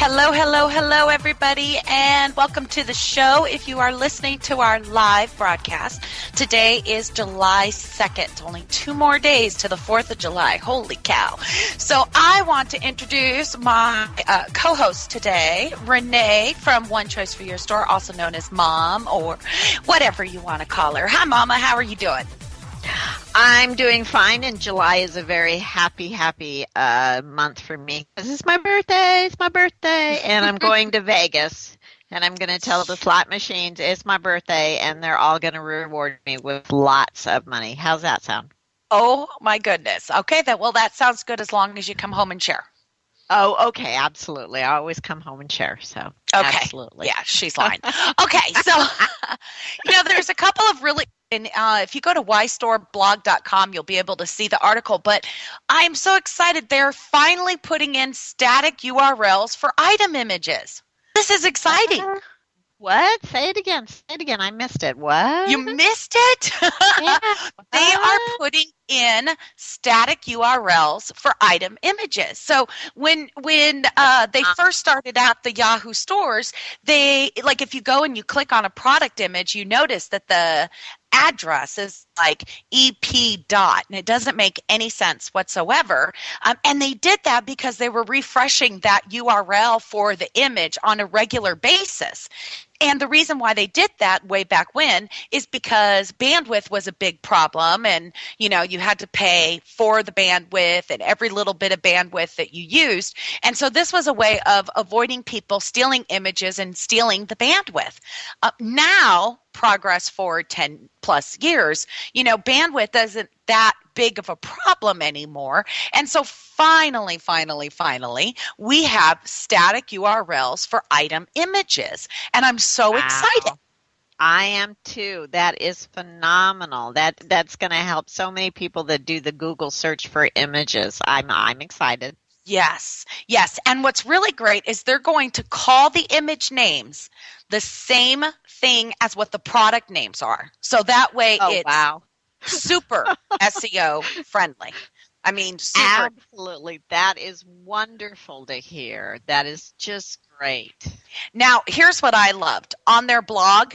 Hello, hello, hello, everybody, and welcome to the show. If you are listening to our live broadcast, today is July 2nd. Only two more days to the 4th of July. Holy cow. So, I want to introduce my uh, co host today, Rene from One Choice for Your Store, also known as Mom or whatever you want to call her. Hi, Mama. How are you doing? I'm doing fine, and July is a very happy, happy uh, month for me. This is my birthday. It's my birthday, and I'm going to Vegas. And I'm going to tell the slot machines it's my birthday, and they're all going to reward me with lots of money. How's that sound? Oh my goodness. Okay, that well, that sounds good as long as you come home and share. Oh, okay, absolutely. I always come home and share. So, okay. absolutely. Yeah, she's lying. okay, so you know, there's a couple of really and uh, if you go to ystoreblog.com, you'll be able to see the article. But I'm so excited. They're finally putting in static URLs for item images. This is exciting. Uh-huh. What? Say it again. Say it again. I missed it. What? You missed it? Yeah. they are putting in static URLs for item images. So when when uh, they uh-huh. first started out the Yahoo stores, they like if you go and you click on a product image, you notice that the address is like ep dot and it doesn't make any sense whatsoever um, and they did that because they were refreshing that url for the image on a regular basis and the reason why they did that way back when is because bandwidth was a big problem and you know you had to pay for the bandwidth and every little bit of bandwidth that you used. And so this was a way of avoiding people stealing images and stealing the bandwidth. Uh, now progress for 10 plus years you know bandwidth isn't that big of a problem anymore. And so finally, finally, finally, we have static URLs for item images. And I'm so wow. excited. I am too. That is phenomenal. That that's going to help so many people that do the Google search for images. I'm I'm excited. Yes. Yes. And what's really great is they're going to call the image names the same thing as what the product names are. So that way oh, it's wow super SEO friendly. I mean, super. absolutely. That is wonderful to hear. That is just great. Now, here's what I loved on their blog.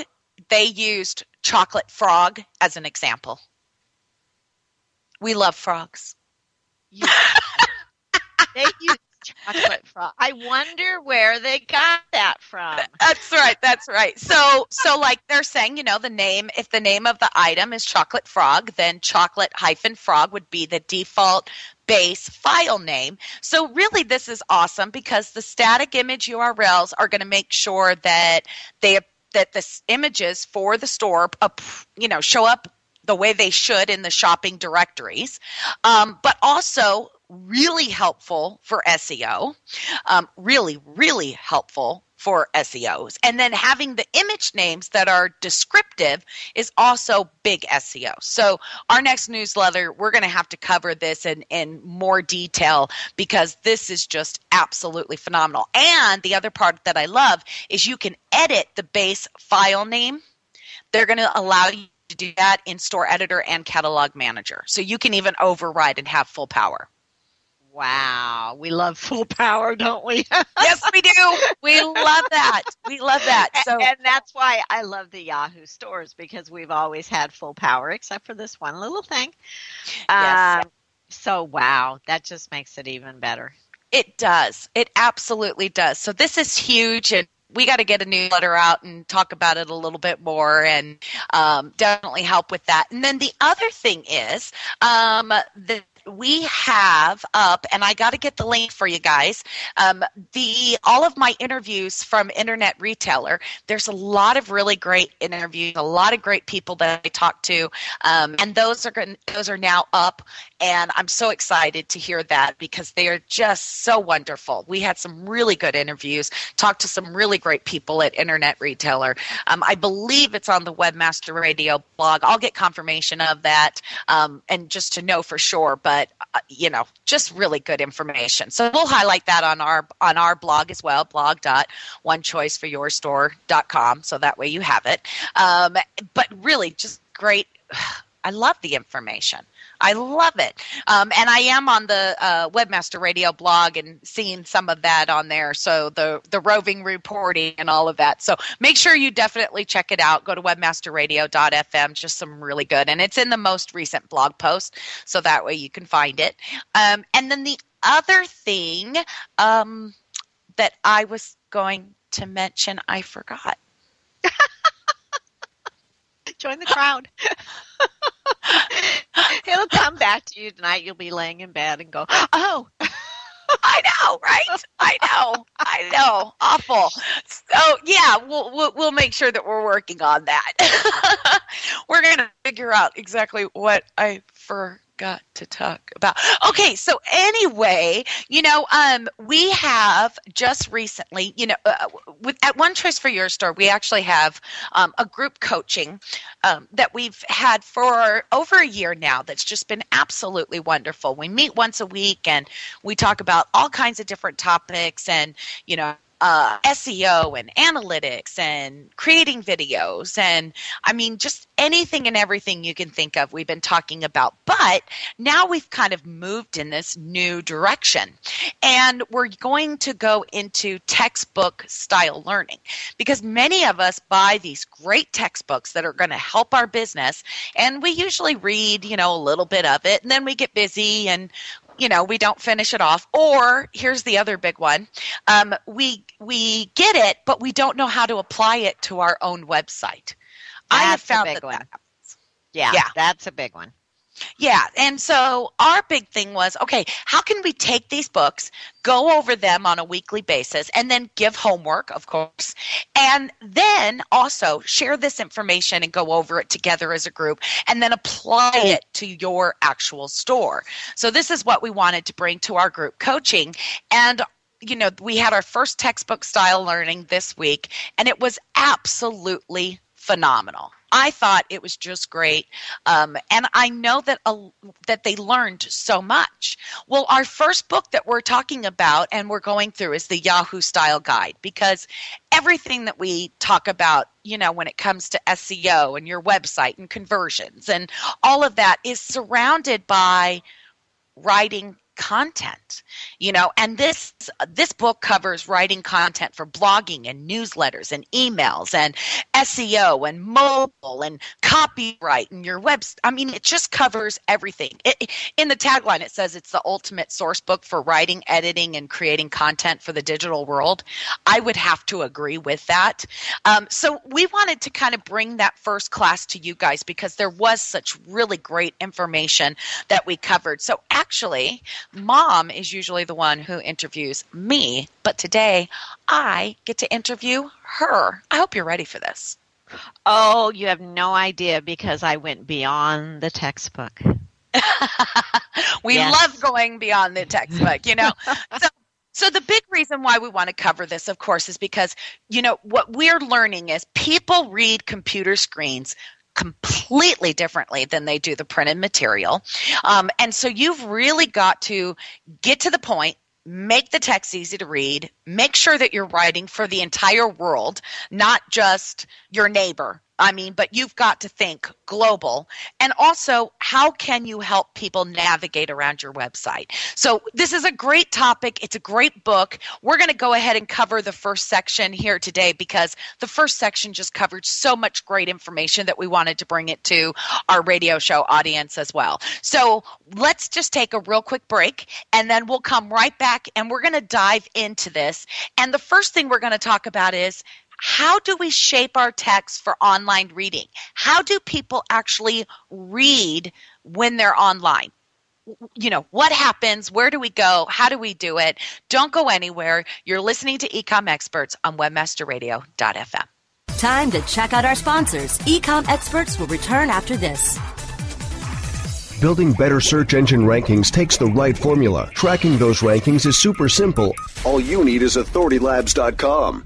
They used chocolate frog as an example. We love frogs. Yeah. They use chocolate frog. I wonder where they got that from. That's right. That's right. So, so like they're saying, you know, the name, if the name of the item is chocolate frog, then chocolate hyphen frog would be the default base file name. So really this is awesome because the static image URLs are going to make sure that they that the images for the store you know show up the way they should in the shopping directories, um, but also really helpful for SEO, um, really, really helpful for SEOs. And then having the image names that are descriptive is also big SEO. So, our next newsletter, we're going to have to cover this in, in more detail because this is just absolutely phenomenal. And the other part that I love is you can edit the base file name. They're going to allow you to do that in Store Editor and Catalog Manager. So you can even override and have full power. Wow, we love full power, don't we? yes, we do. We love that. We love that. So, and that's why I love the Yahoo stores because we've always had full power, except for this one little thing. Yes. Um, so, wow, that just makes it even better. It does. It absolutely does. So, this is huge, and we got to get a newsletter out and talk about it a little bit more and um, definitely help with that. And then the other thing is um, that we have up, and I got to get the link for you guys. Um, the all of my interviews from Internet Retailer. There's a lot of really great interviews, a lot of great people that I talked to, um, and those are those are now up, and I'm so excited to hear that because they are just so wonderful. We had some really good interviews, talked to some really great people at Internet Retailer. Um, I believe it's on the Webmaster Radio blog. I'll get confirmation of that, um, and just to know for sure. But uh, you know, just really good information. So we'll highlight that on our on our blog as well, blog.onechoiceforyourstore.com. So that way you have it. Um, but really, just great. I love the information. I love it. Um, and I am on the uh, Webmaster Radio blog and seeing some of that on there. So the the roving reporting and all of that. So make sure you definitely check it out. Go to webmasterradio.fm. Just some really good, and it's in the most recent blog post, so that way you can find it. Um, and then the other thing um, that I was going to mention, I forgot. Join the crowd. It'll come back to you tonight. You'll be laying in bed and go, oh. I know, right? I know, I know. Awful. So yeah, we'll, we'll we'll make sure that we're working on that. we're gonna figure out exactly what I for got to talk about. Okay, so anyway, you know, um, we have just recently, you know, uh, with at One Choice for Your Store, we actually have um, a group coaching um, that we've had for over a year now. That's just been absolutely wonderful. We meet once a week and we talk about all kinds of different topics, and you know, uh, SEO and analytics and creating videos and I mean just anything and everything you can think of we've been talking about. But now we've kind of moved in this new direction and we're going to go into textbook style learning because many of us buy these great textbooks that are going to help our business and we usually read, you know, a little bit of it and then we get busy and you know we don't finish it off. Or here's the other big one. Um, we we get it but we don't know how to apply it to our own website. That's i have found that, one. that yeah, yeah. that's a big one yeah. And so our big thing was okay, how can we take these books, go over them on a weekly basis, and then give homework, of course, and then also share this information and go over it together as a group and then apply it to your actual store. So this is what we wanted to bring to our group coaching. And you know, we had our first textbook style learning this week, and it was absolutely phenomenal. I thought it was just great, um, and I know that uh, that they learned so much. Well, our first book that we're talking about and we're going through is the Yahoo Style Guide because everything that we talk about, you know, when it comes to SEO and your website and conversions and all of that is surrounded by writing content you know and this this book covers writing content for blogging and newsletters and emails and SEO and mobile and copyright and your web I mean it just covers everything. It, in the tagline it says it's the ultimate source book for writing editing and creating content for the digital world. I would have to agree with that. Um, so we wanted to kind of bring that first class to you guys because there was such really great information that we covered. So actually mom is usually the one who interviews me, but today I get to interview her. I hope you're ready for this. Oh, you have no idea because I went beyond the textbook. we yes. love going beyond the textbook, you know. so so the big reason why we want to cover this, of course, is because, you know, what we're learning is people read computer screens completely differently than they do the printed material. Um, and so you've really got to get to the point, make the text easy to read, make sure that you're writing for the entire world, not just your neighbor I mean, but you've got to think global. And also, how can you help people navigate around your website? So, this is a great topic. It's a great book. We're going to go ahead and cover the first section here today because the first section just covered so much great information that we wanted to bring it to our radio show audience as well. So, let's just take a real quick break and then we'll come right back and we're going to dive into this. And the first thing we're going to talk about is how do we shape our text for online reading? How do people actually read when they're online? you know, what happens? Where do we go? How do we do it? Don't go anywhere. You're listening to Ecom Experts on webmasterradio.fm. Time to check out our sponsors. Ecom Experts will return after this. Building better search engine rankings takes the right formula. Tracking those rankings is super simple. All you need is authoritylabs.com.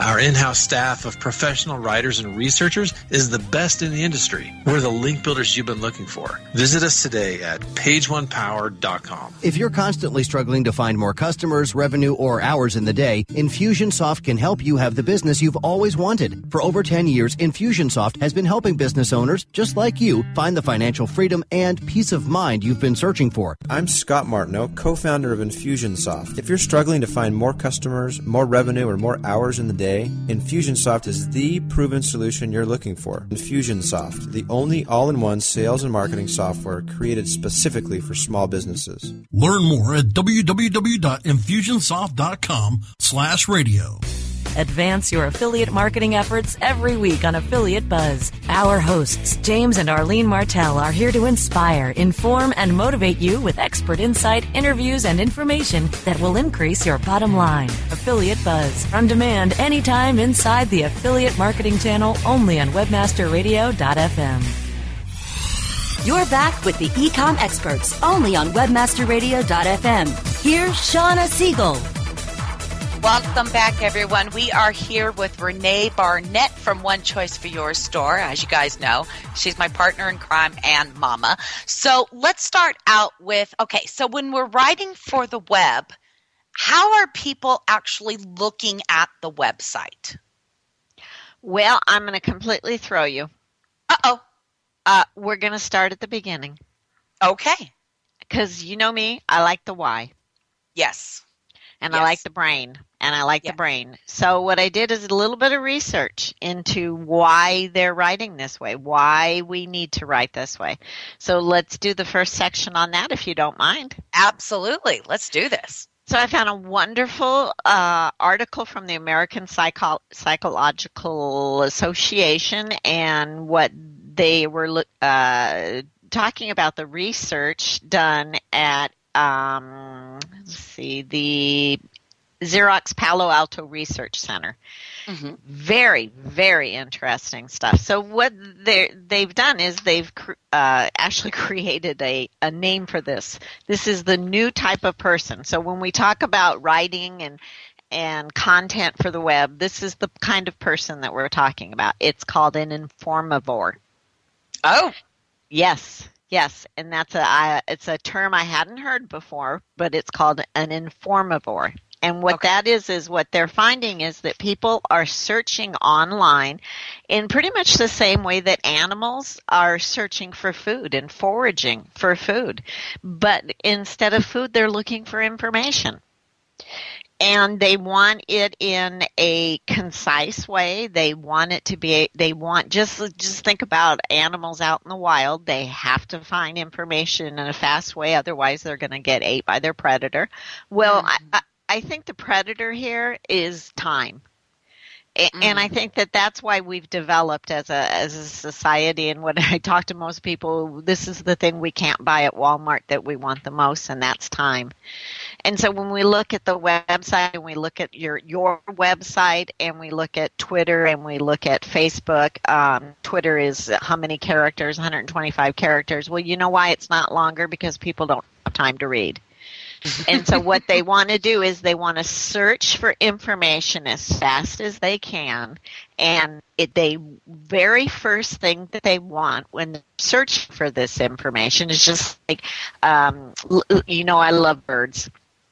Our in house staff of professional writers and researchers is the best in the industry. We're the link builders you've been looking for. Visit us today at pageonepower.com. If you're constantly struggling to find more customers, revenue, or hours in the day, Infusionsoft can help you have the business you've always wanted. For over 10 years, Infusionsoft has been helping business owners just like you find the financial freedom and peace of mind you've been searching for. I'm Scott Martineau, co founder of Infusionsoft. If you're struggling to find more customers, more revenue, or more hours in the day, today, Infusionsoft is the proven solution you're looking for. Infusionsoft, the only all-in-one sales and marketing software created specifically for small businesses. Learn more at www.infusionsoft.com/radio. Advance your affiliate marketing efforts every week on Affiliate Buzz. Our hosts, James and Arlene Martell, are here to inspire, inform, and motivate you with expert insight, interviews, and information that will increase your bottom line. Affiliate Buzz, on demand anytime inside the Affiliate Marketing Channel only on WebmasterRadio.fm. You're back with the Ecom Experts only on WebmasterRadio.fm. Here's Shawna Siegel. Welcome back, everyone. We are here with Rene Barnett from One Choice for Your Store. As you guys know, she's my partner in crime and mama. So let's start out with okay, so when we're writing for the web, how are people actually looking at the website? Well, I'm going to completely throw you. Uh-oh. Uh, we're going to start at the beginning. Okay. Because you know me, I like the why. Yes. And yes. I like the brain and I like yeah. the brain. So what I did is a little bit of research into why they're writing this way, why we need to write this way. So let's do the first section on that if you don't mind. Absolutely. Let's do this. So I found a wonderful uh, article from the American Psycho- Psychological Association and what they were uh, talking about the research done at um, let's see the Xerox Palo Alto Research Center. Mm-hmm. Very, very interesting stuff. So what they they've done is they've uh, actually created a, a name for this. This is the new type of person. So when we talk about writing and and content for the web, this is the kind of person that we're talking about. It's called an informavore. Oh, yes, yes, and that's a I, it's a term I hadn't heard before, but it's called an informavore. And what okay. that is, is what they're finding is that people are searching online in pretty much the same way that animals are searching for food and foraging for food. But instead of food, they're looking for information and they want it in a concise way. They want it to be. They want just just think about animals out in the wild. They have to find information in a fast way, otherwise they're going to get ate by their predator. Well, mm-hmm. I, I think the predator here is time. Mm. And I mm. think that that's why we've developed as a as a society. And when I talk to most people, this is the thing we can't buy at Walmart that we want the most, and that's time. And so when we look at the website and we look at your your website and we look at Twitter and we look at Facebook, um, Twitter is how many characters? 125 characters. Well, you know why it's not longer because people don't have time to read. And so what they want to do is they want to search for information as fast as they can. And it, they very first thing that they want when they search for this information is just like um, you know i love birds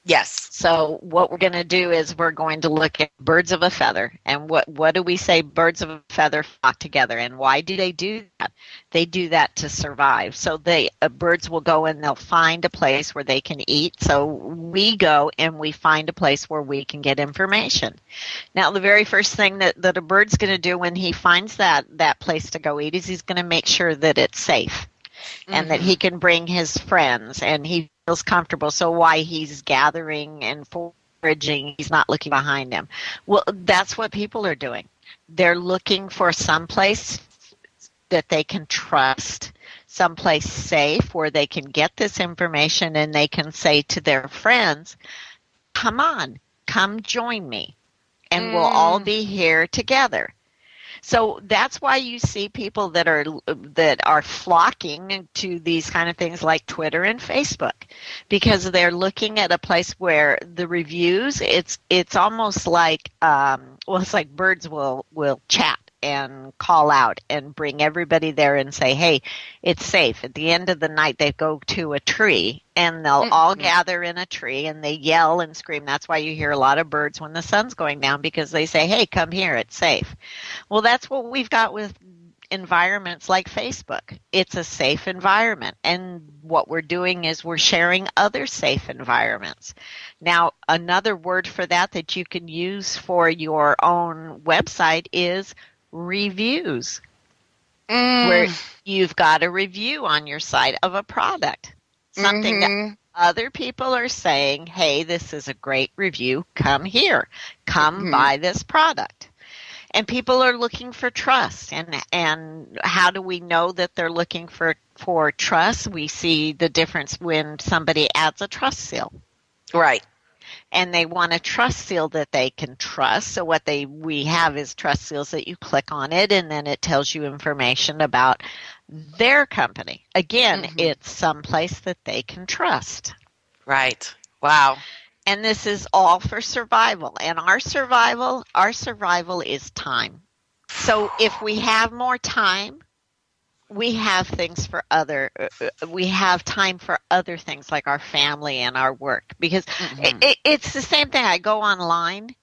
Yes. So what we're going to do is we're going to look at birds of a feather, and what what do we say? Birds of a feather flock together, and why do they do that? They do that to survive. So they uh, birds will go and they'll find a place where they can eat. So we go and we find a place where we can get information. Now the very first thing that that a bird's going to do when he finds that that place to go eat is he's going to make sure that it's safe and mm-hmm. that he can bring his friends and he feels comfortable. So why he's gathering and foraging, he's not looking behind him. Well, that's what people are doing. They're looking for some place that they can trust, someplace safe where they can get this information and they can say to their friends, come on, come join me and mm. we'll all mm. be here together. So that's why you see people that are that are flocking to these kind of things like Twitter and Facebook because they're looking at a place where the reviews it's it's almost like um, well it's like birds will will chat and call out and bring everybody there and say, hey, it's safe. At the end of the night, they go to a tree and they'll mm-hmm. all gather in a tree and they yell and scream. That's why you hear a lot of birds when the sun's going down because they say, hey, come here, it's safe. Well, that's what we've got with environments like Facebook. It's a safe environment. And what we're doing is we're sharing other safe environments. Now, another word for that that you can use for your own website is reviews. Mm. Where you've got a review on your site of a product. Something mm-hmm. that other people are saying, hey, this is a great review. Come here. Come mm-hmm. buy this product. And people are looking for trust. And, and how do we know that they're looking for, for trust? We see the difference when somebody adds a trust seal. Right and they want a trust seal that they can trust. So what they we have is trust seals that you click on it and then it tells you information about their company. Again, mm-hmm. it's someplace that they can trust. Right. Wow. And this is all for survival. And our survival, our survival is time. So if we have more time, we have things for other uh, we have time for other things like our family and our work because mm-hmm. it, it, it's the same thing i go online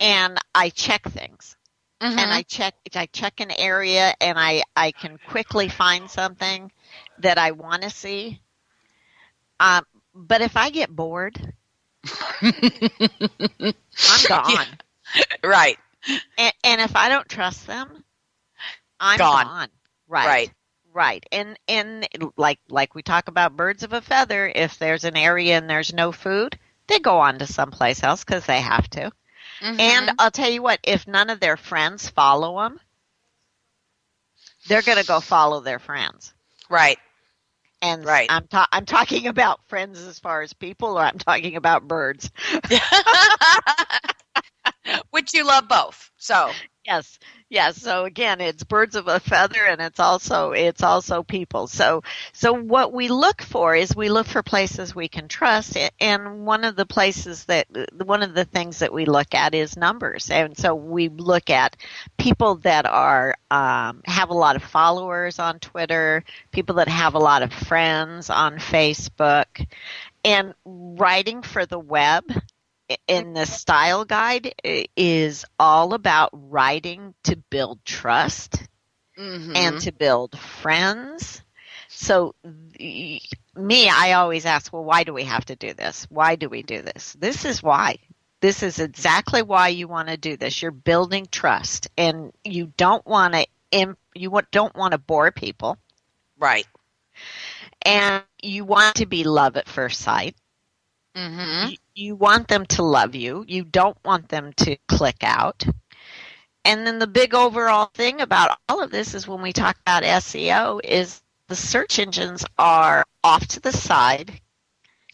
and i check things mm-hmm. and i check i check an area and i i can quickly find something that i want to see um, but if i get bored i'm gone yeah. right and, and if i don't trust them i'm gone. gone Right. Right. Right. And and like like we talk about birds of a feather, if there's an area and there's no food, they go on to someplace else cuz they have to. Mm-hmm. And I'll tell you what, if none of their friends follow them, they're going to go follow their friends. Right. And right. I'm ta- I'm talking about friends as far as people or I'm talking about birds. Which you love both. So yes yes so again it's birds of a feather and it's also it's also people. So so what we look for is we look for places we can trust and one of the places that one of the things that we look at is numbers. And so we look at people that are um, have a lot of followers on twitter people that have a lot of friends on facebook and writing for the web in the style guide is all about writing to build trust mm-hmm. and to build friends. So me, I always ask, well, why do we have to do this? Why do we do this? This is why. This is exactly why you want to do this. You're building trust and you don't want to, you don't want to bore people. Right. And you want to be love at first sight. Mm-hmm. You, you want them to love you. You don't want them to click out. And then the big overall thing about all of this is when we talk about SEO is the search engines are off to the side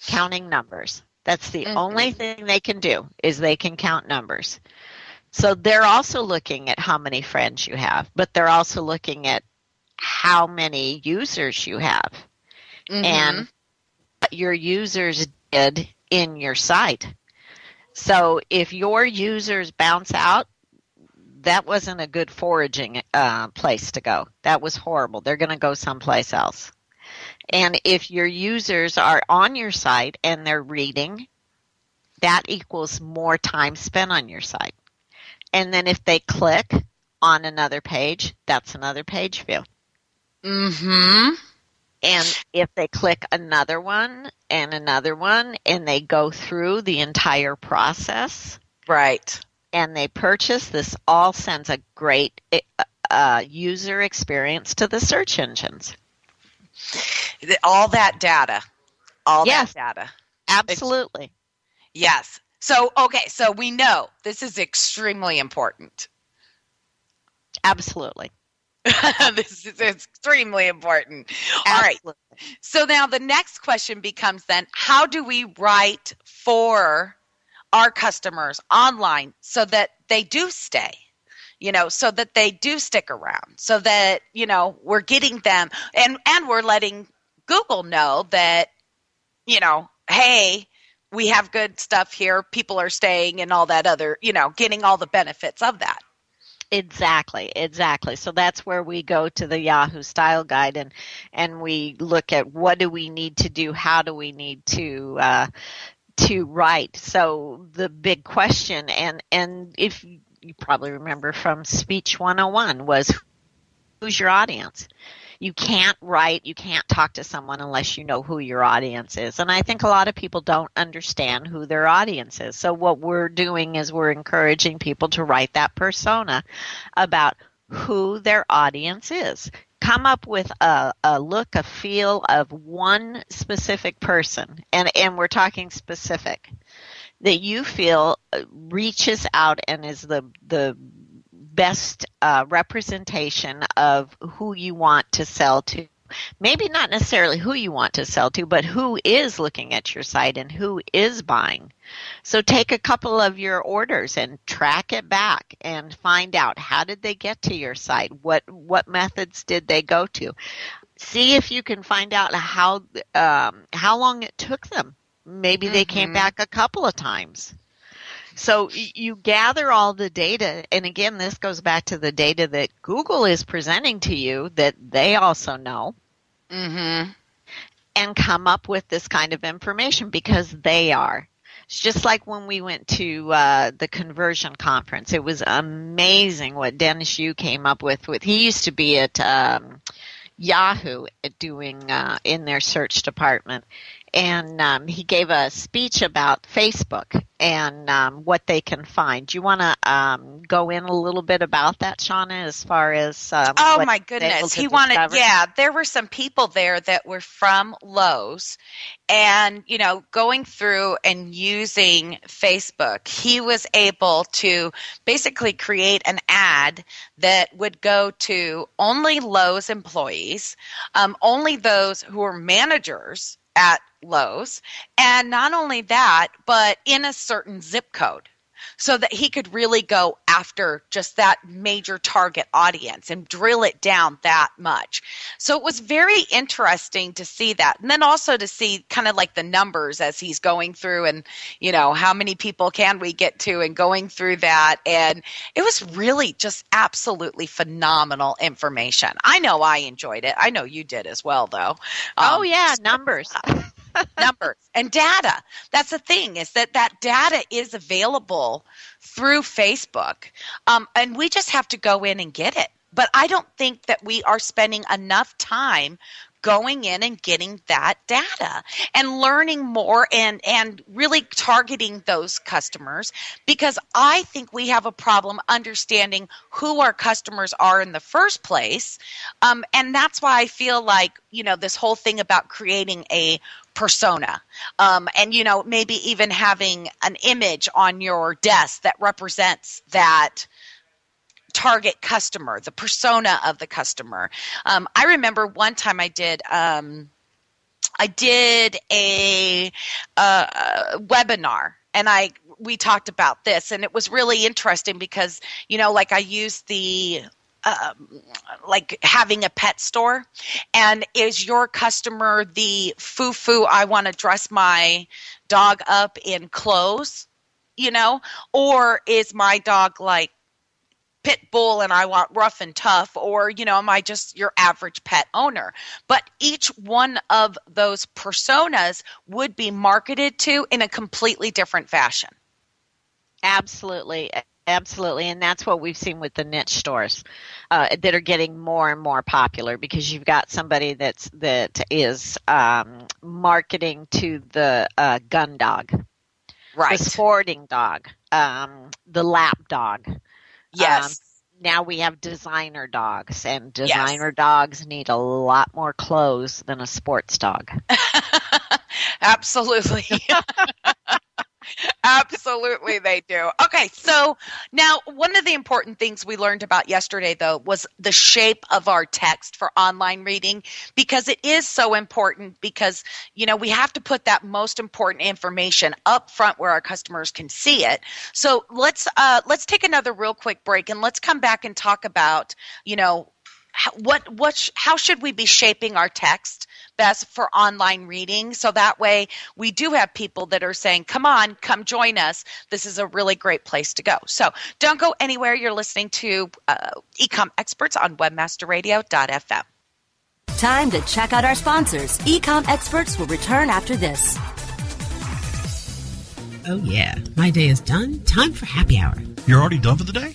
counting numbers. That's the mm-hmm. only thing they can do is they can count numbers. So they're also looking at how many friends you have, but they're also looking at how many users you have. Mm-hmm. And your users did in your site. So if your users bounce out, that wasn't a good foraging uh, place to go. That was horrible. They're going to go someplace else. And if your users are on your site and they're reading, that equals more time spent on your site. And then if they click on another page, that's another page view. Mm-hmm. And if they click another one and another one and they go through the entire process. Right. And they purchase, this all sends a great uh, user experience to the search engines. All that data. All yes, that data. Absolutely. Yes. So, okay, so we know this is extremely important. Absolutely. this is extremely important. Absolutely. All right. So now the next question becomes then how do we write for our customers online so that they do stay? You know, so that they do stick around, so that, you know, we're getting them and and we're letting Google know that you know, hey, we have good stuff here, people are staying and all that other, you know, getting all the benefits of that. Exactly, exactly. So that's where we go to the Yahoo Style Guide and and we look at what do we need to do, how do we need to uh, to write. So the big question, and and if you probably remember from Speech 101 was who's your audience? You can't write, you can't talk to someone unless you know who your audience is. And I think a lot of people don't understand who their audience is. So what we're doing is we're encouraging people to write that persona about who their audience is. Come up with a, a look, a feel of one specific person. And, and we're talking specific that you feel reaches out and is the, the best uh, representation of who you want to sell to. Maybe not necessarily who you want to sell to, but who is looking at your site and who is buying. So take a couple of your orders and track it back and find out how did they get to your site? What what methods did they go to? See if you can find out how um, how long it took them. Maybe they mm-hmm. came back a couple of times. So you gather all the data, and again, this goes back to the data that Google is presenting to you that they also know. Mm-hmm. And come up with this kind of information because they are. It's just like when we went to uh, the conversion conference. It was amazing what Dennis Yu came up with. With he used to be at um, Yahoo doing uh, in their search department, and um, he gave a speech about Facebook and um, what they can find. Do you want to um, go in a little bit about that, Shawna, as far as? Um, oh my goodness, he wanted. Discover? Yeah, there were some people there that were from Lowe's, and you know, going through and using Facebook, he was able to basically create an ad that would go to only Lowe's employees, um, only those who are managers at Lowe's. And not only that, but in a certain zip code so that he could really go after just that major target audience and drill it down that much. So it was very interesting to see that. And then also to see kind of like the numbers as he's going through and, you know, how many people can we get to and going through that. And it was really just absolutely phenomenal information. I know I enjoyed it. I know you did as well, though. Oh, um, oh, yeah, numbers. numbers and data. That's the thing is that that data is available through Facebook, um, and we just have to go in and get it. But I don't think that we are spending enough time going in and getting that data and learning more and and really targeting those customers because I think we have a problem understanding who our customers are in the first place, um, and that's why I feel like you know this whole thing about creating a persona um, and you know maybe even having an image on your desk that represents that target customer, the persona of the customer. Um, I remember one time I did. Um, I did a, webinar and I we talked about this and it was really interesting because you know like I used the um, like having a pet store and is your customer the foo foo i want to dress my dog up in clothes you know or is my dog like pit bull and I want rough and tough, or, you know, am I just your average pet owner? But each one of those personas would be marketed to in a completely different fashion. Absolutely. Absolutely, and that's what we've seen with the niche stores uh, that are getting more and more popular because you've got somebody that's that is um, marketing to the uh, gun dog, right? The sporting dog, um, the lap dog, Yes. Um, now we have designer dogs, and designer yes. dogs need a lot more clothes than a sports dog. Absolutely. Absolutely, they do. Okay, so now one of the important things we learned about yesterday, though, was the shape of our text for online reading because it is so important. Because you know we have to put that most important information up front where our customers can see it. So let's uh, let's take another real quick break and let's come back and talk about you know what what how should we be shaping our text best for online reading? So that way we do have people that are saying come on come join us. This is a really great place to go. So don't go anywhere. You're listening to uh, ecom experts on webmasterradio.fm time to check out our sponsors. Ecom experts will return after this. Oh yeah. My day is done. Time for happy hour. You're already done for the day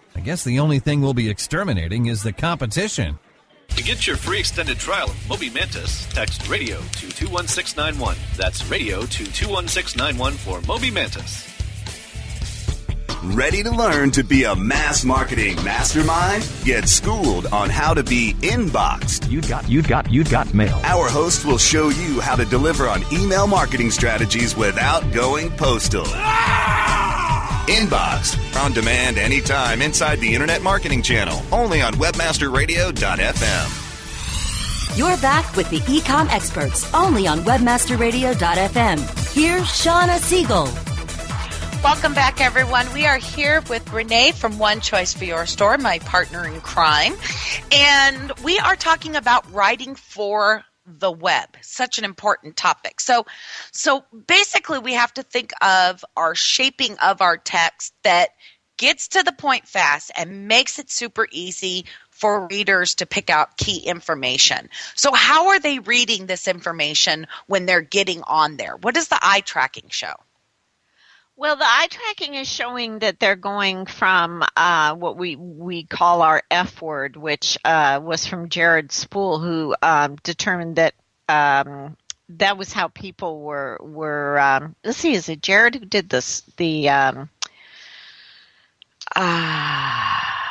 I guess the only thing we'll be exterminating is the competition. To get your free extended trial of Moby Mantis, text radio to 21691. That's radio to 21691 for Moby Mantis. Ready to learn to be a mass marketing mastermind? Get schooled on how to be inboxed. You got you got you got mail. Our host will show you how to deliver on email marketing strategies without going postal. Ah! Inbox on demand anytime inside the Internet Marketing Channel, only on WebmasterRadio.fm. You're back with the Ecom Experts, only on WebmasterRadio.fm. Here's Shawna Siegel. Welcome back, everyone. We are here with Rene from One Choice for Your Store, my partner in crime. And we are talking about writing for the web. Such an important topic. So so basically we have to think of our shaping of our text that gets to the point fast and makes it super easy for readers to pick out key information. So how are they reading this information when they're getting on there? What does the eye tracking show well, the eye tracking is showing that they're going from uh, what we we call our F word, which uh, was from Jared Spool, who um, determined that um, that was how people were were. Um, let's see, is it Jared who did this? The um, ah,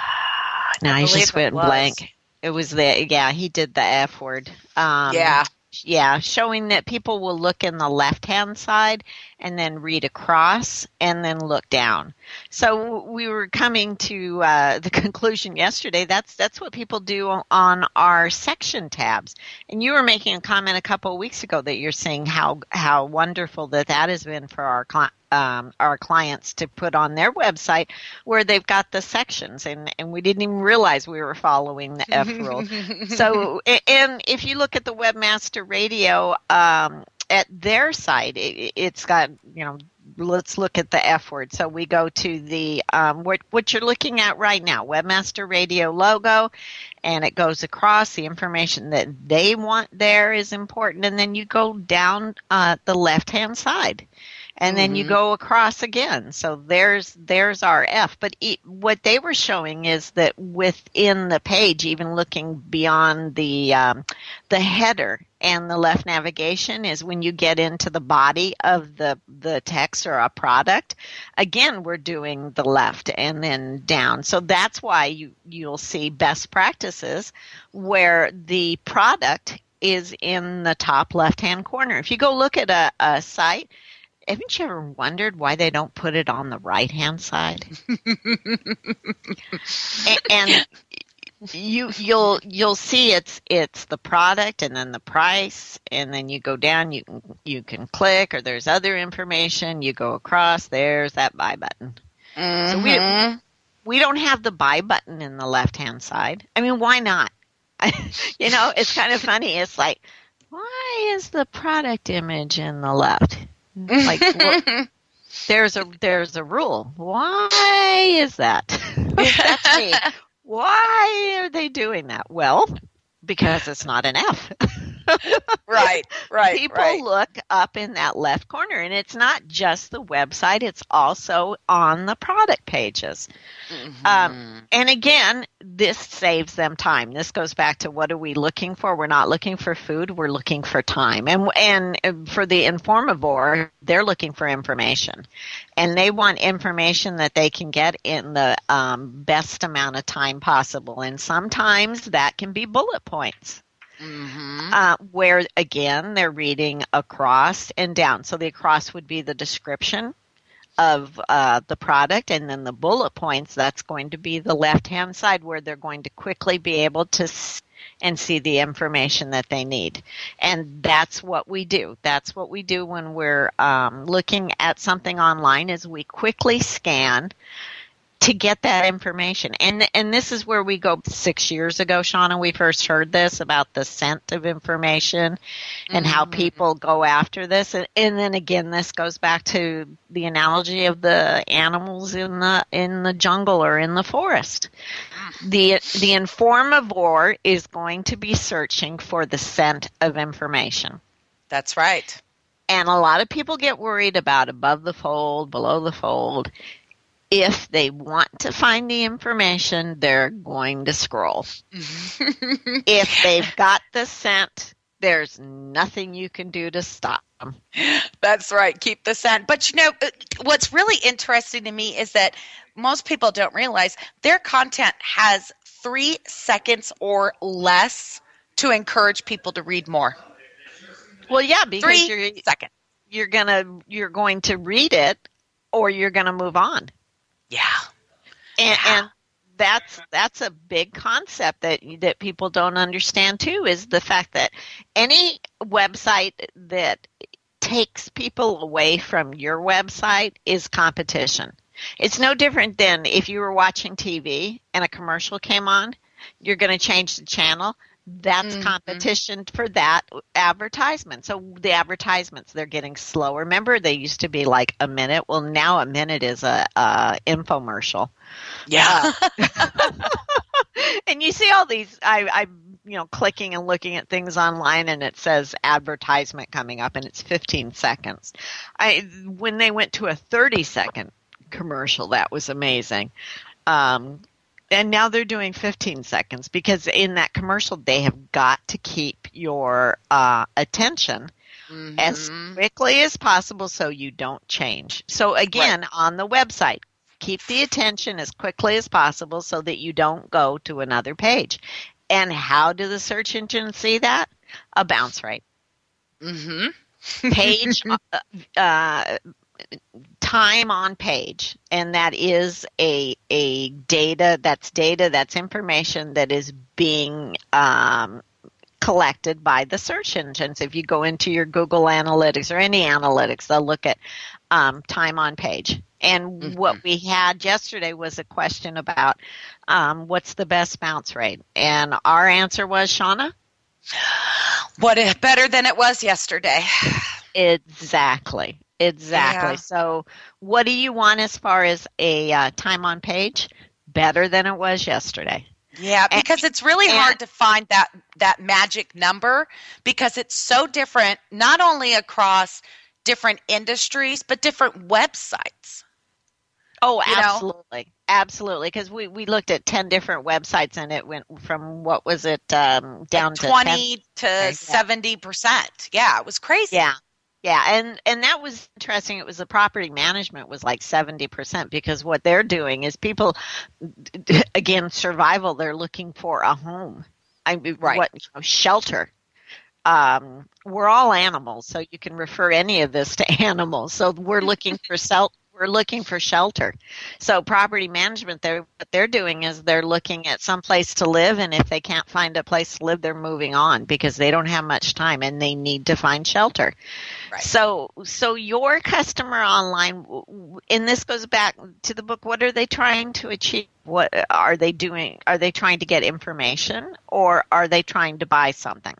now I believe just went blank. It was the yeah, he did the F word. Um, Yeah. Yeah, showing that people will look in the left hand side and then read across and then look down. So we were coming to uh, the conclusion yesterday. That's that's what people do on our section tabs. And you were making a comment a couple of weeks ago that you're seeing how how wonderful that that has been for our cli- um, our clients to put on their website where they've got the sections and, and we didn't even realize we were following the F rule. so, and if you look at the Webmaster Radio, um, at their site, it, it's got, you know, let's look at the F word. So we go to the, um, what, what you're looking at right now, Webmaster Radio logo, and it goes across. The information that they want there is important. And then you go down uh, the left hand side and then you Mhm. go across again. So there's there's our F. But e- what they were showing is that within the page, even looking beyond the um, the header and the left navigation, is when you get into the body of the the text or a product. Again, we're doing the left and then down. So that's why you you'll see best where the product is in the top left hand corner. If you go look at a, a site haven't you ever wondered why they don't put it on the right hand side? A- and you you'll you'll see it's it's the product and then the price and then you go down you can you can click or there's other information you go across there's that buy button. So Mhm. we we don't have the buy button in the left hand side. I mean, why not? you know, it's kind of funny. It's like, why is the product image in the left? Like, well, there's a there's a rule. Why is that? That's me. Why are they doing that? Well, because it's not an F. right, right. People right. look up in that left corner, and it's not just the website; it's also on the product pages. Mm-hmm. Um, and again, this saves them time. This goes back to what are we looking for? We're not looking for food; we're looking for time. And and uh, for the informavore, they're looking for information, and they want information that they can get in the um, best amount of time possible. And sometimes that can be bullet points Mm-hmm. uh, where again they're reading across and down. So the across would be the description of uh, the product, and then the bullet points. That's going to be the left hand side where they're going to quickly be able to s- and see the information that they need. And that's what we do. That's what we do when we're um, looking at something online. Is we quickly scan to get that information. And and this is where we go 6 years ago, Shawna, we first heard this about the scent of information and how mm-hmm. people go after this and, and then again this goes back to the analogy of the animals in the in the jungle or in the forest. Mm-hmm. The the informavore is going to be searching for the scent of information. That's right. And a lot of people get worried about above the fold, below the fold. If they want to find the information, they're going to scroll. Mm-hmm. if they've got the scent, there's nothing you can do to stop them. That's right. Keep the scent. But you know, what's really interesting to me is that most people don't realize their content has three seconds or less to encourage people to read more. Well, yeah, because Three you're you're gonna you're going to read it, or you're gonna move on. Yeah, and, and that's that's a big concept that that people don't understand too is the fact that any website that takes people away from your website is competition. It's no different than if you were watching TV and a commercial came on, you're going to change the channel. That's competition for that advertisement. So the advertisements they're getting slower. Remember, they used to be like a minute. Well, now a minute is a, a infomercial. Yeah. and you see all these. I, I, you know, clicking and looking at things online, and it says advertisement coming up, and it's 15 seconds. I when they went to a 30 second commercial, that was amazing. Um, and now they're doing 15 seconds because in that commercial they have got to keep your uh, attention as quickly as possible so you don't change. So again, on the website, keep the attention as quickly as possible so that you don't go to another page. And how do the search engines see that? A bounce rate. Mm-hmm. page uh, uh, time on page and that is a a data that's data that's information that is being um, collected by the search engines. If you go into your google analytics or any analytics they'll look at um, time on page. And what we had yesterday was a question about um, what's the best bounce rate? And our answer was Shawna? What is better than it was yesterday? Exactly. Exactly. Yeah. So, what do you want as far as a uh, time on page? Better than it was yesterday. Yeah, because it's really hard to find that that magic number because it's so different not only across different industries but different websites. Oh, You know? absolutely. Absolutely. Because we, we looked at 10 different websites and it went from what was it um, down to 20 10? to 70%. Yeah, it was crazy. Yeah. Yeah, and and that was interesting. It was the property management was like seventy percent because what they're doing is people, again, survival. They're looking for a home. I mean, Right. what you know, shelter. Um, we're all animals, so you can refer any of this to animals. So we're looking for sel- We're looking for shelter. So property management, they're what they're doing is they're looking at some place to live, and if they can't find a place to live, they're moving on because they don't have much time and they need to find shelter. So, so your customer online, and this goes back to the book. What are they trying to achieve? What are they doing? Are they trying to get information, or are they trying to buy something?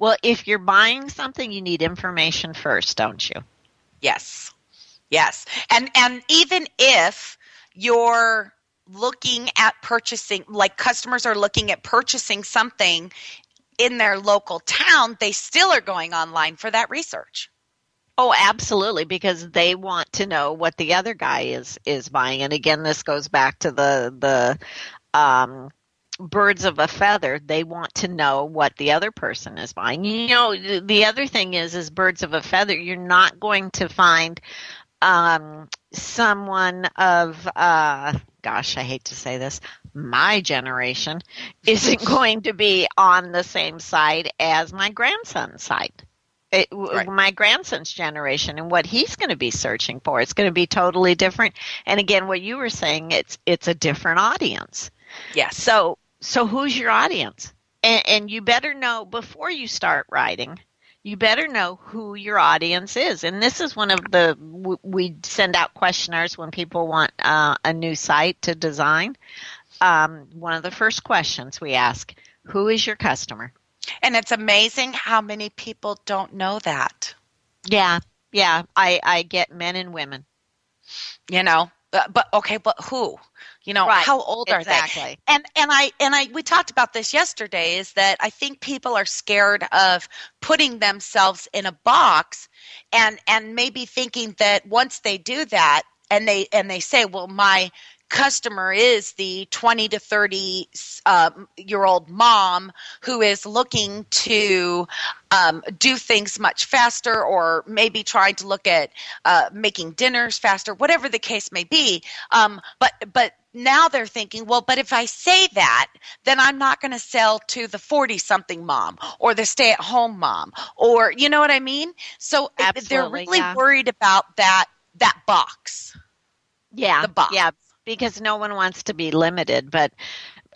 Well, if you're buying something, you need information first, don't you? Yes. Yes. And and even if you're looking at purchasing like customers are looking at purchasing something in their local town, they still are going online for that research. Oh, absolutely, because they want to know what the other guy is is buying. And again, this goes back to the the um, birds of a feather. They want to know what the other person is buying. You know, the- the other thing is, is birds of a feather. You're not going to find um, someone of uh, gosh, I hate to say this, my generation isn't going to be on the same side as my grandson's side it, w my grandson's generation and what he's going to be searching for. It's going to be totally different. And again, what you were saying, it's it's a different audience. Yes. So so who's your audience? And, and you better know before you start writing. You better know who your audience is. And this is one of the we send out questionnaires when people want uh, a new site to design. Um, one of the first questions we ask: Who is your customer? And it's amazing how many people don't know that. Yeah, yeah. I I get men and women. You know, but, but okay, but who? You know, Right, how old are exactly. they? And and I and I we talked about this yesterday is that I think people are scared of putting themselves in a box and and maybe thinking that once they do that and they and they say, well, my customer is the 20 to 30 um, year old mom who is looking to um, do things much faster or maybe trying to look at uh, making dinners faster whatever the case may be um, but but now they're thinking well but if i say that then i'm not going to sell to the 40 something mom or the stay at home mom or you know what i mean so they're really yeah. worried about that that box Yeah, the box. yeah, because no one wants to be limited. But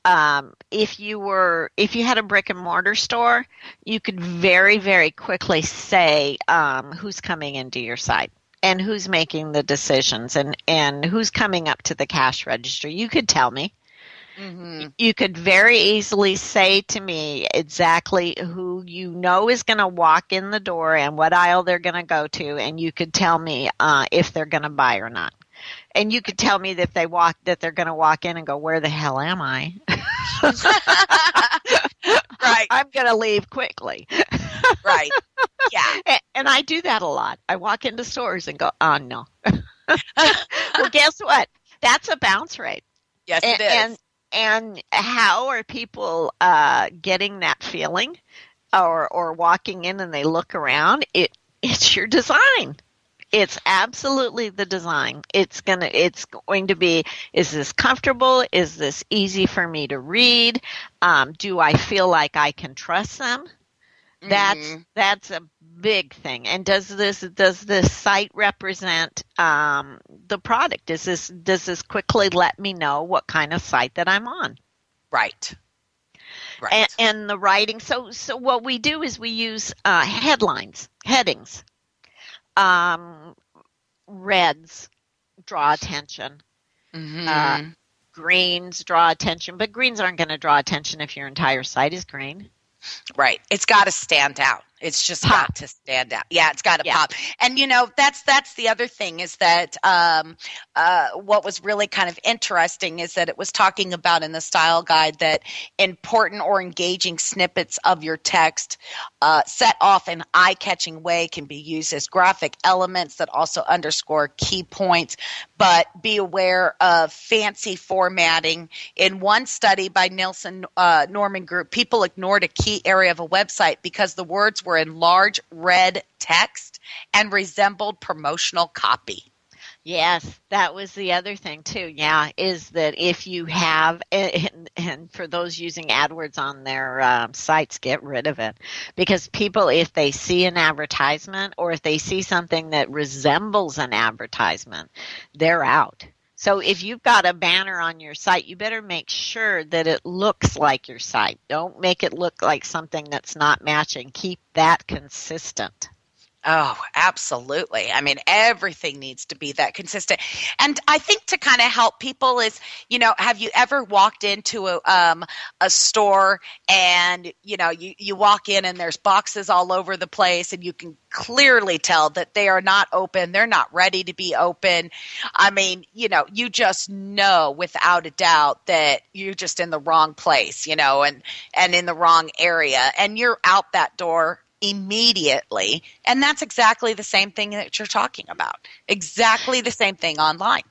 um, if you were, if you had a brick and mortar store, you could very, very quickly say um, who's coming into your site and who's making the decisions and and who's coming up to the cash register. You could tell me. Mm-hmm. You could very easily say to me exactly who you know is going to walk in the door and what aisle they're going to go to, and you could tell me uh, if they're going to buy or not. And you could tell me that they walk that they're going to walk in and go, "Where the hell am I?" right. I'm going to leave quickly. right. Yeah. And, and I do that a lot. I walk into stores and go, "Oh no." well, guess what? That's a bounce rate. Yes, and, it is. And and how are people uh, getting that feeling, or or walking in and they look around? It it's your design. It's absolutely the design. It's gonna. It's going to be. Is this comfortable? Is this easy for me to read? Um, do I feel like I can trust them? That's Mm-hmm. that's a big thing. And does this does this site represent um, the product? Does this does this quickly let me know what kind of site that I'm on? Right. Right. And, and the writing. So so what we do is we use uh, headlines, headings, um, reds draw attention. Mhm. Uh, greens draw attention, but greens aren't going to draw attention if your entire site is green. Right. It's got to stand out. It's just got to stand out. Yeah, it's got to pop. And you know, that's that's the other thing is that um, uh, what was really kind of interesting is that it was talking about in the style guide that important or engaging snippets of your text uh, set off in eye-catching way can be used as graphic elements that also underscore key points. But be aware of fancy formatting. In one study by Nielsen uh, Norman Group, people ignored a key area of a website because the words were in large red text and resembled promotional copy. Yes, that was the other thing too. Yeah, is that if you have, and, and for those using AdWords on their um, sites, get rid of it because people, if they see an advertisement or if they see something that resembles an advertisement, they're out. So if you've got a banner on your site, you better make sure that it looks like your site. Don't make it look like something that's not matching. Keep that consistent. Oh, absolutely. I mean, everything needs to be that consistent. And I think to kind of help people is, you know, have you ever walked into a um, a store and you know you you walk in and there's boxes all over the place and you can clearly tell that they are not open, they're not ready to be open. I mean, you know, you just know without a doubt that you're just in the wrong place, you know, and and in the wrong area and you're out that door immediately. And that's exactly the same thing that you're talking about. Exactly the same thing online.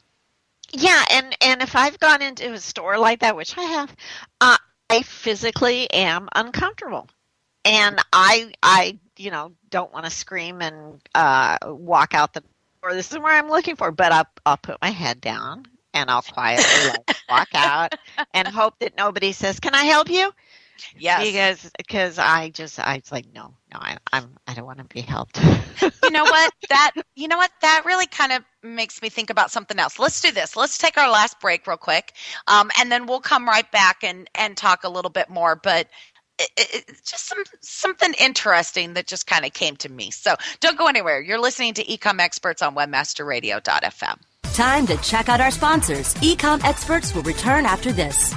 Yeah, and and if I've gone into a store like that, which I have, uh, I physically am uncomfortable, and I I you know don't want to scream and uh, walk out the door. This is where I'm looking for, but I'll I'll put my head down and I'll quietly like, walk out and hope that nobody says, "Can I help you?" Yes. because because I just I was like no no I I'm I don't want to be helped. you know what? That you know what? That really kind of makes me think about something else. Let's do this. Let's take our last break real quick, um, and then we'll come right back and and talk a little bit more. But it, it, just some something interesting that just kind of came to me. So don't go anywhere. You're listening to Ecom Experts on WebmasterRadio.fm. Time to check out our sponsors. Ecom experts will return after this.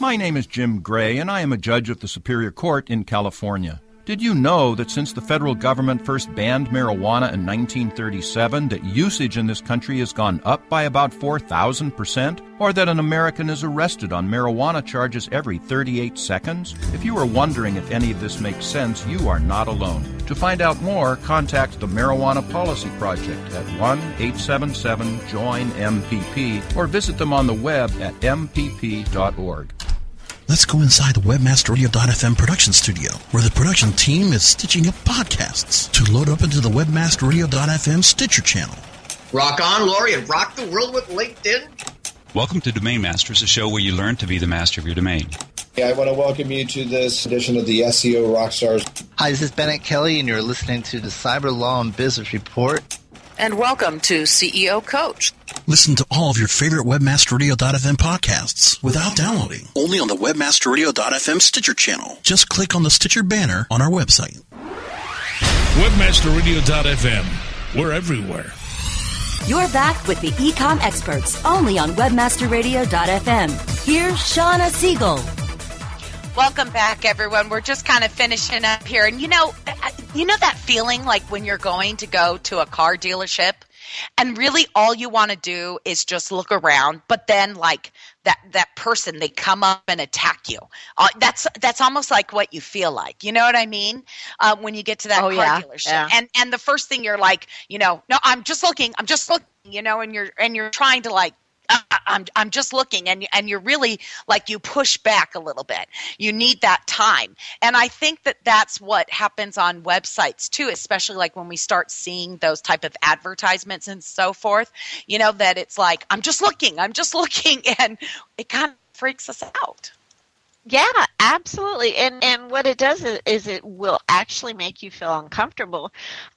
My name is Jim Gray, and I am a judge of the Superior Court in California. Did you know that since the federal government first banned marijuana in 1937, that usage in this country has gone up by about 4,000%? Or that an American is arrested on marijuana charges every 38 seconds? If you are wondering if any of this makes sense, you are not alone. To find out more, contact the Marijuana Policy Project at 1 877 JOIN MPP or visit them on the web at mpp.org. Let's go inside the WebmasterRadio.fm production studio, where the production team is stitching up podcasts to load up into the WebmasterRadio.fm Stitcher channel. Rock on, Lori, and rock the world with LinkedIn. Welcome to Domain Masters, a show where you learn to be the master of your domain. I want to welcome you to this edition of the SEO Rockstars. Hi, this is Bennett Kelly, and you're listening to the Cyber Law and Business Report. And welcome to CEO Coach. Listen to all of your favorite WebmasterRadio.fm podcasts without downloading, only on the WebmasterRadio.fm Stitcher channel. Just click on the Stitcher banner on our website. WebmasterRadio.fm. We're everywhere. You're back with the Ecom experts only on WebmasterRadio.fm. Here's Shawna Siegel. Welcome back, everyone. We're just kind of finishing up here, and you know, you know that feeling like when you're going to go to a car dealership, and really all you want to do is just look around, but then like that that person they come up and attack you. Uh, that's that's almost like what you feel like. You know what I mean? Uh, when you get to that Oh, car yeah, dealership, yeah. and and the first thing you're like, you know, no, I'm just looking, I'm just looking, you know, and you're and you're trying to like Uh, I'm I'm just looking, and and you're really like you push back a little bit. You need that time, and I think that that's what happens on websites too, especially like when we start seeing those type of advertisements and so forth. You know that it's like I'm just looking, I'm just looking, and it kind of freaks us out. Yeah, absolutely. And and what it does is, is it will actually make you feel uncomfortable.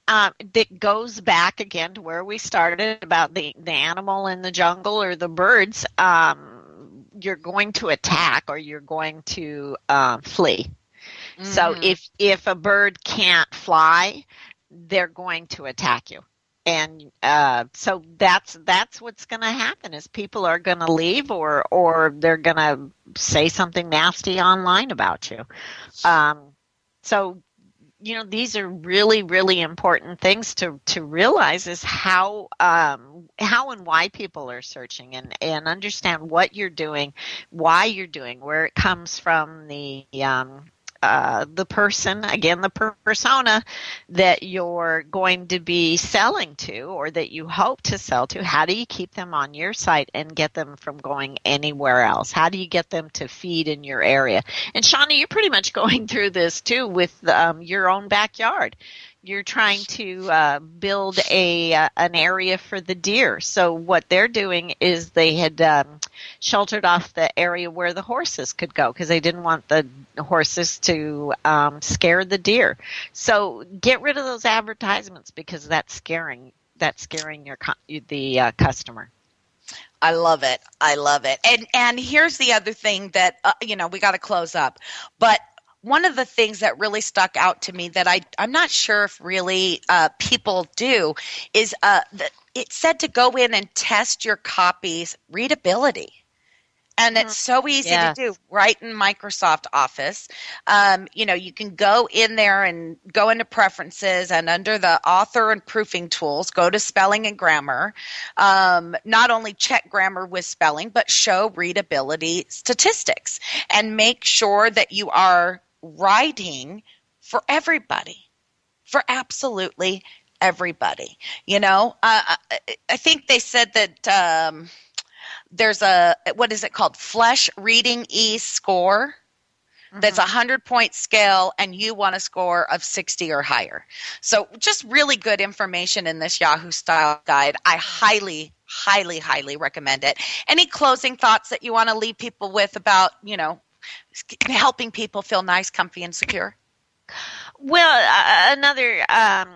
Um, that goes back again to where we started about the the animal in the jungle or the birds. Um, you're going to attack or you're going to uh, flee. Mm-hmm. So if if a bird can't fly, they're going to attack you and uh, so that's that's what's going to happen is people are going to leave or or they're going to say something nasty online about you. Um, so you know these are really really important things to to realize is how um, how and why people are searching and and understand what you're doing, why you're doing, where it comes from, the um, uh, the person, again, the per- persona that you're going to be selling to or that you hope to sell to, how do you keep them on your site and get them from going anywhere else? How do you get them to feed in your area? And Shawnee, you're pretty much going through this too with um, your own backyard you're trying to uh, build a uh, an area for the deer. So what they're doing is they had um, sheltered off the area where the horses could go because they didn't want the horses to um, scare the deer. So get rid of those advertisements because that's scaring that's scaring your the uh, customer. I love it. I love it. And and here's the other thing that uh, you know we got to close up, but one of the things that really stuck out to me that I I'm not sure if really uh, people do is uh, the, it said to go in and test your copy's readability. And it's mm-hmm. so easy yes. to do right in Microsoft Office. Um, you know, you can go in there and go into preferences and under the author and proofing tools, go to spelling and grammar. Um, not only check grammar with spelling, but show readability statistics and make sure that you are writing for everybody, for absolutely everybody. You know, uh, I think they said that um, there's a what is it called? Flesh Reading E score. That's a mm-hmm. hundred point scale, and you want a score of sixty or higher. So, just really good information in this Yahoo style guide. I highly, highly, highly recommend it. Any closing thoughts that you want to leave people with about, you know, helping people feel nice, comfy, and secure? Well, uh, another um,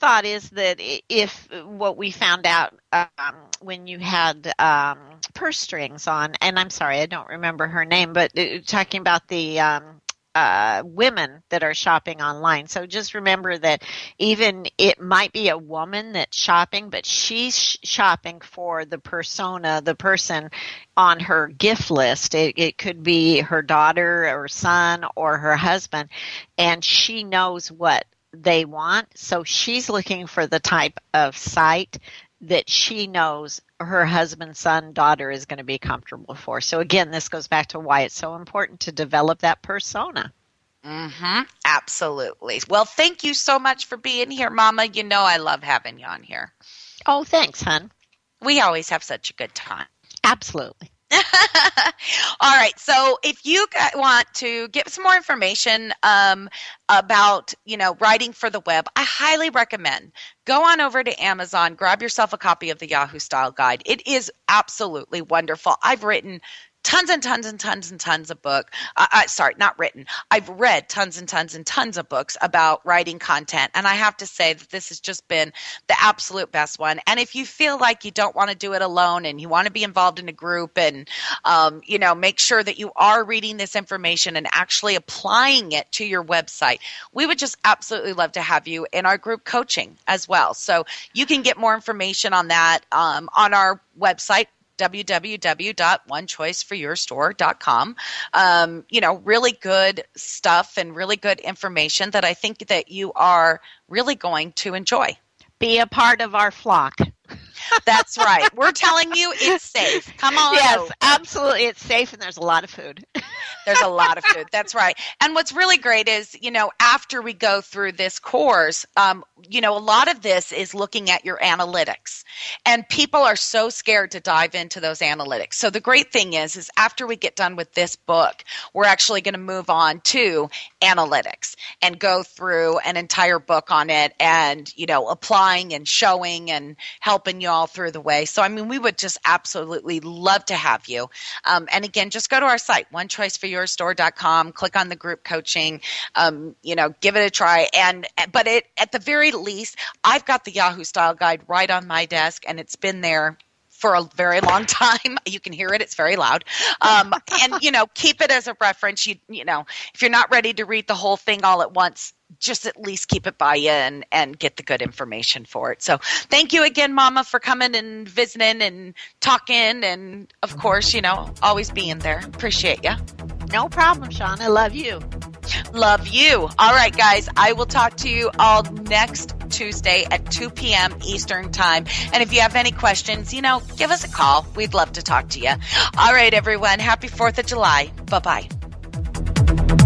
thought is that if what we found out um, when you had um, purse strings on, and I'm sorry, I don't remember her name, but uh, talking about the um, uh, women that are shopping online. So just remember that even it might be a woman that's shopping, but she's shopping for the persona, the person on her gift list. It, it could be her daughter or son or her husband, and she knows what they want. So she's looking for the type of site that she knows her husband, son, daughter is going to be comfortable for. So again, this goes back to why it's so important to develop that persona. Mm-hmm. Absolutely. Well, thank you so much for being here, Mama. You know I love having you on here. Oh, thanks, hon. We always have such a good time. Absolutely. All right. So if you want to get some more information um, about, you know, writing for the web, I highly recommend go on over to Amazon, grab yourself a copy of the Yahoo Style Guide. It is absolutely wonderful. I've written tons and tons and tons and tons of book. Uh, uh, sorry, not written. I've read tons and tons and tons of books about writing content, and I have to say that this has just been the absolute best one. And if you feel like you don't want to do it alone and you want to be involved in a group, and um, you know, make sure that you are reading this information and actually applying it to your website, we would just absolutely love to have you in our group coaching as well. So you can get more information on that um, on our website www.onechoiceforyourstore.com. Um, you know, really good stuff and really good information that I think that you are really going to enjoy. Be a part of our flock. That's right. We're telling you it's safe. Come on. Yes, absolutely. It's safe and there's a lot of food. There's a lot of food. That's right. And what's really great is, you know, after we go through this course, um, you know, a lot of this is looking at your analytics. And people are so scared to dive into those analytics. So the great thing is, is after we get done with this book, we're actually going to move on to analytics and go through an entire book on it and, you know, applying and showing and helping you all through the way. So, I mean, we would just absolutely love to have you. Um, and again, just go to our site, onechoiceforyourstore.com, click on the group coaching, um, you know, give it a try. And, but it, at the very least, I've got the Yahoo style guide right on my desk and it's been there for a very long time. You can hear it; it's very loud. Um, and you know, keep it as a reference. You you know, if you're not ready to read the whole thing all at once, just at least keep it by you and, and get the good information for it. So thank you again, Mama, for coming and visiting and talking, and of course, you know, always being there. Appreciate you. No problem, Sean. I love you. Love you. All right, guys. I will talk to you all next Tuesday at 2 p.m. Eastern Time. And if you have any questions, you know, give us a call. We'd love to talk to you. All right, everyone. Happy 4th of July. Bye bye.